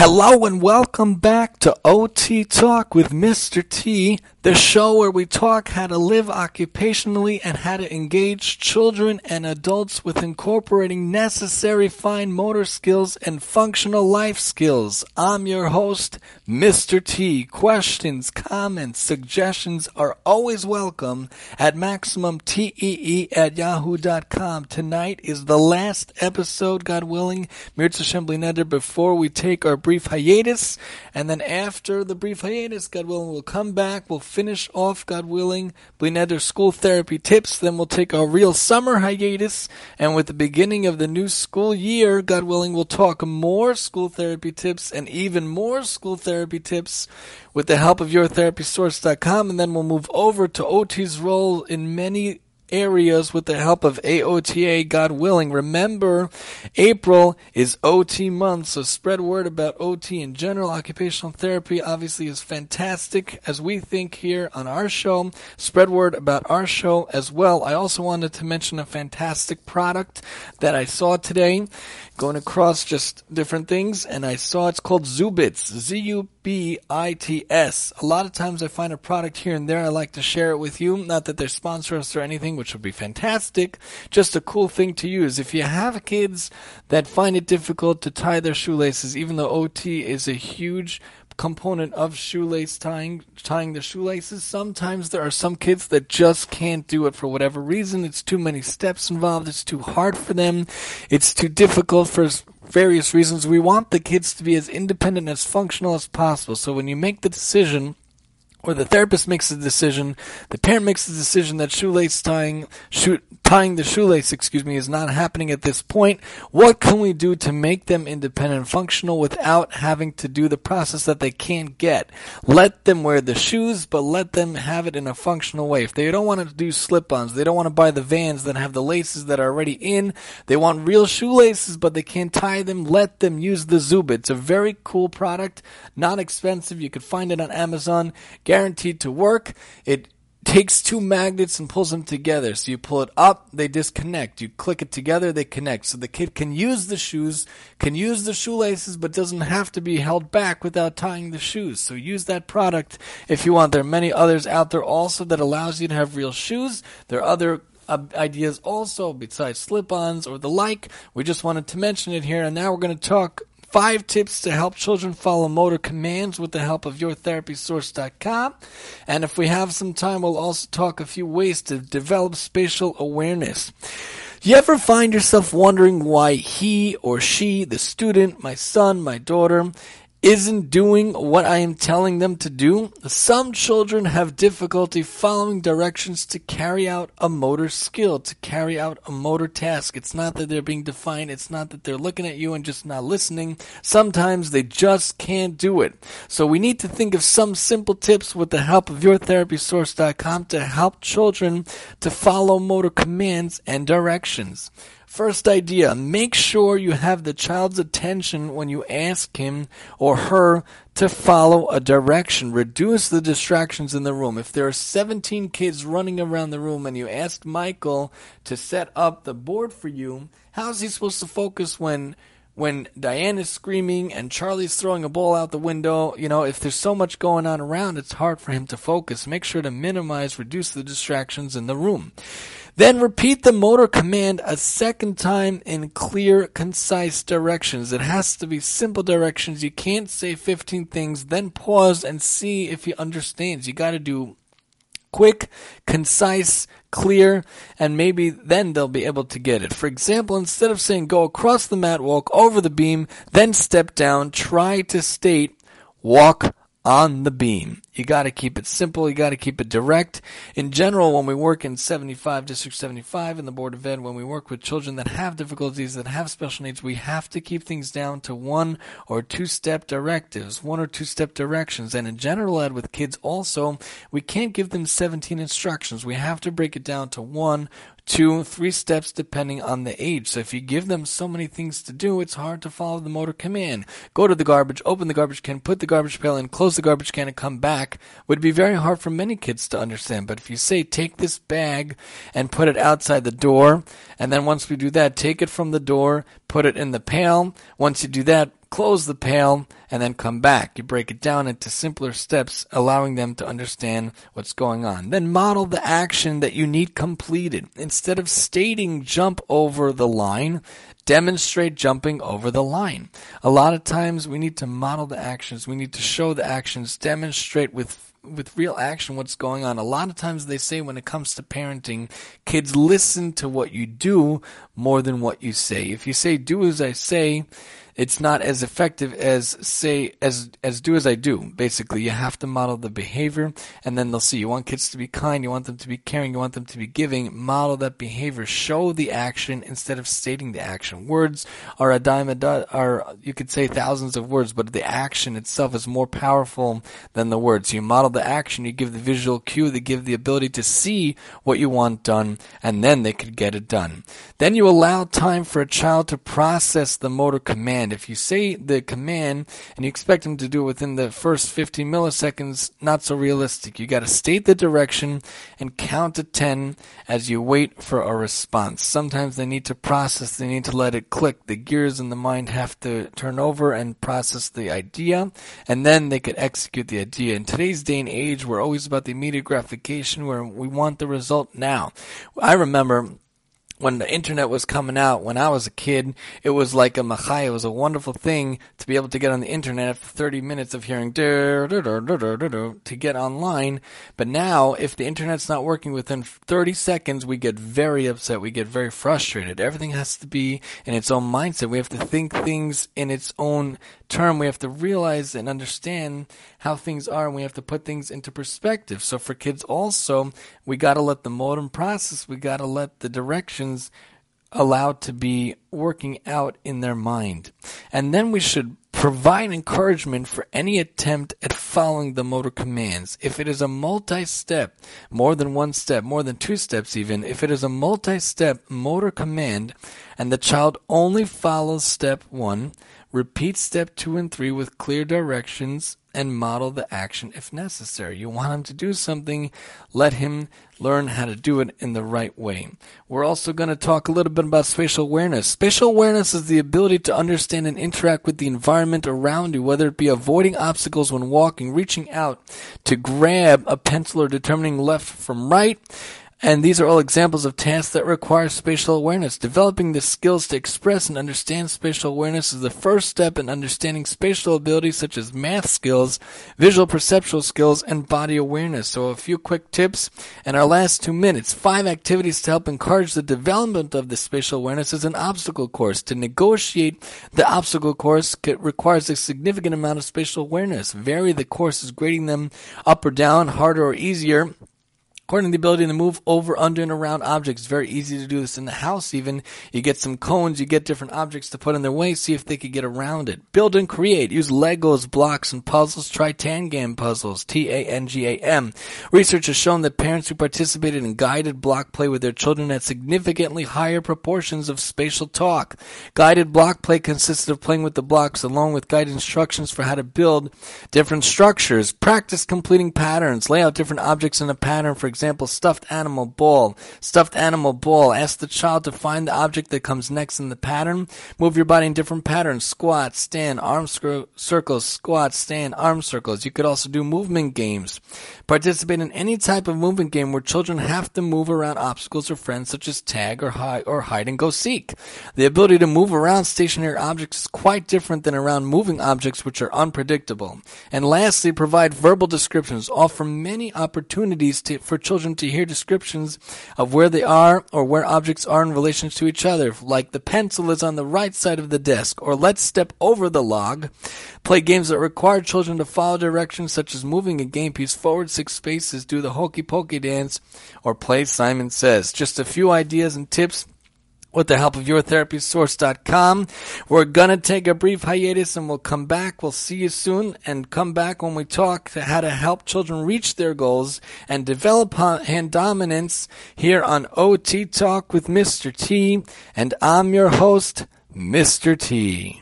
Hello and welcome back to OT Talk with Mr. T, the show where we talk how to live occupationally and how to engage children and adults with incorporating necessary fine motor skills and functional life skills. I'm your host, Mr. T. Questions, comments, suggestions are always welcome at MaximumTEE at yahoo.com. Tonight is the last episode, God willing, Mirza Assembly Neder, before we take our brief hiatus. And then after the brief hiatus, God willing, we'll come back. We'll finish off, God willing, Bli Neder school therapy tips. Then we'll take our real summer hiatus. And with the beginning of the new school year, God willing, we'll talk more school therapy tips and even more school therapy tips with the help of yourtherapysource.com. And then we'll move over to OT's role in many areas with the help of AOTA, God willing. Remember, April is OT month, so spread word about OT in general. Occupational therapy obviously is fantastic, as we think here on our show. Spread word about our show as well. I also wanted to mention a fantastic product that I saw today going across just different things, and I saw it's called Zubits, Z-U-B-I-T-S. A lot of times I find a product here and there, I like to share it with you. Not that they're sponsor us or anything, which would be fantastic. Just a cool thing to use. If you have kids that find it difficult to tie their shoelaces, even though OT is a huge component of shoelace tying, tying the shoelaces. Sometimes there are some kids that just can't do it for whatever reason. It's too many steps involved. It's too hard for them. It's too difficult for various reasons. We want the kids to be as independent as functional as possible. So when you make the decision or the therapist makes the decision, the parent makes the decision that shoelace tying, shoe, tying the shoelace, excuse me, is not happening at this point. What can we do to make them independent and functional without having to do the process that they can't get? Let them wear the shoes, but let them have it in a functional way. If they don't want to do slip-ons, they don't want to buy the vans that have the laces that are already in, they want real shoelaces, but they can't tie them, let them use the Zuba. It's a very cool product, not expensive. You could find it on Amazon guaranteed to work. It takes two magnets and pulls them together. So you pull it up, they disconnect. You click it together, they connect. So the kid can use the shoes, can use the shoelaces, but doesn't have to be held back without tying the shoes. So use that product if you want. There are many others out there also that allows you to have real shoes. There are other uh, ideas also besides slip-ons or the like. We just wanted to mention it here, and now we're going to talk Five tips to help children follow motor commands with the help of yourtherapysource.com. And if we have some time, we'll also talk a few ways to develop spatial awareness. You ever find yourself wondering why he or she, the student, my son, my daughter, isn't doing what I am telling them to do. Some children have difficulty following directions to carry out a motor skill, to carry out a motor task. It's not that they're being defiant, it's not that they're looking at you and just not listening. Sometimes they just can't do it. So we need to think of some simple tips with the help of yourtherapysource.com to help children to follow motor commands and directions. First idea, make sure you have the child's attention when you ask him or her to follow a direction. Reduce the distractions in the room. If there are 17 kids running around the room and you ask Michael to set up the board for you, how is he supposed to focus when when Diane is screaming and Charlie's throwing a ball out the window, you know, if there's so much going on around, it's hard for him to focus. Make sure to minimize, reduce the distractions in the room. Then repeat the motor command a second time in clear, concise directions. It has to be simple directions. You can't say 15 things, then pause and see if he understands. You gotta do quick, concise, clear, and maybe then they'll be able to get it. For example, instead of saying go across the mat, walk over the beam, then step down, try to state walk on the beam. You got to keep it simple. You got to keep it direct. In general, when we work in 75, District 75 in the Board of Ed, when we work with children that have difficulties, that have special needs, we have to keep things down to one or two step directives, one or two step directions. And in general ed with kids also, we can't give them 17 instructions. We have to break it down to one two, three steps depending on the age. So if you give them so many things to do, it's hard to follow the motor command. Go to the garbage, open the garbage can, put the garbage pail in, close the garbage can, and come back would be very hard for many kids to understand. But if you say, take this bag and put it outside the door, and then once we do that, take it from the door, put it in the pail. Once you do that, close the pail, and then come back. You break it down into simpler steps, allowing them to understand what's going on. Then model the action that you need completed. Instead of stating jump over the line, demonstrate jumping over the line. A lot of times we need to model the actions, we need to show the actions, demonstrate with with real action what's going on. A lot of times they say when it comes to parenting, kids listen to what you do more than what you say. If you say do as I say, it's not as effective as say as as do as I do. Basically, you have to model the behavior, and then they'll see. You want kids to be kind, you want them to be caring, you want them to be giving. Model that behavior. Show the action instead of stating the action. Words are a dime a dozen. Are you could say thousands of words, but the action itself is more powerful than the words. You model the action, you give the visual cue, they give the ability to see what you want done, and then they could get it done. Then you allow time for a child to process the motor command command. If you say the command and you expect them to do it within the first 15 milliseconds, not so realistic. You got to state the direction and count to 10 as you wait for a response. Sometimes they need to process, they need to let it click. The gears in the mind have to turn over and process the idea, and then they could execute the idea. In today's day and age, we're always about the immediate gratification where we want the result now. I remember when the internet was coming out when I was a kid, it was like a machai. It was a wonderful thing to be able to get on the internet after 30 minutes of hearing to get online. But now, if the internet's not working within 30 seconds, we get very upset. We get very frustrated. Everything has to be in its own mindset. We have to think things in its own term. We have to realize and understand how things are, and we have to put things into perspective. So for kids also, we got to let the modem process. We got to let the direction emotions allowed to be working out in their mind. And then we should provide encouragement for any attempt at following the motor commands. If it is a multi step, more than one step, more than two steps even, if it is a multi step motor command and the child only follows step one, repeat step two and three with clear directions and model the action if necessary. You want him to do something, let him learn how to do it in the right way. We're also going to talk a little bit about spatial awareness. Spatial awareness is the ability to understand and interact with the environment around you, whether it be avoiding obstacles when walking, reaching out to grab a pencil or determining left from right and these are all examples of tasks that require spatial awareness. Developing the skills to express and understand spatial awareness is the first step in understanding spatial abilities such as math skills, visual perceptual skills, and body awareness. So a few quick tips in our last two minutes. Five activities to help encourage the development of the spatial awareness is an obstacle course. To negotiate the obstacle course requires a significant amount of spatial awareness. Vary the courses, grading them up or down, harder or easier According to the ability to move over, under, and around objects, it's very easy to do this in the house even. You get some cones, you get different objects to put in their way, see if they could get around it. Build and create. Use Legos, blocks, and puzzles. Try Tangam puzzles. T-A-N-G-A-M. Research has shown that parents who participated in guided block play with their children had significantly higher proportions of spatial talk. Guided block play consisted of playing with the blocks along with guided instructions for how to build different structures. Practice completing patterns. Lay out different objects in a pattern, for example, stuffed animal ball. Stuffed animal ball. Ask the child to find the object that comes next in the pattern. Move your body in different patterns. Squat, stand, arm circles, squat, stand, arm circles. You could also do movement games. Participate in any type of movement game where children have to move around obstacles or friends such as tag or hide or hide and go seek. The ability to move around stationary objects is quite different than around moving objects which are unpredictable. And lastly, provide verbal descriptions. Offer many opportunities to, for children to hear descriptions of where they are or where objects are in relation to each other, like the pencil is on the right side of the desk, or let's step over the log. Play games that require children to follow directions, such as moving a game piece forward six spaces, do the hokey pokey dance, or play Simon Says. Just a few ideas and tips with the help of yourtherapysource.com. We're going to take a brief hiatus and we'll come back. We'll see you soon and come back when we talk to how to help children reach their goals and develop hand dominance here on OT Talk with Mr. T. And I'm your host, Mr. T.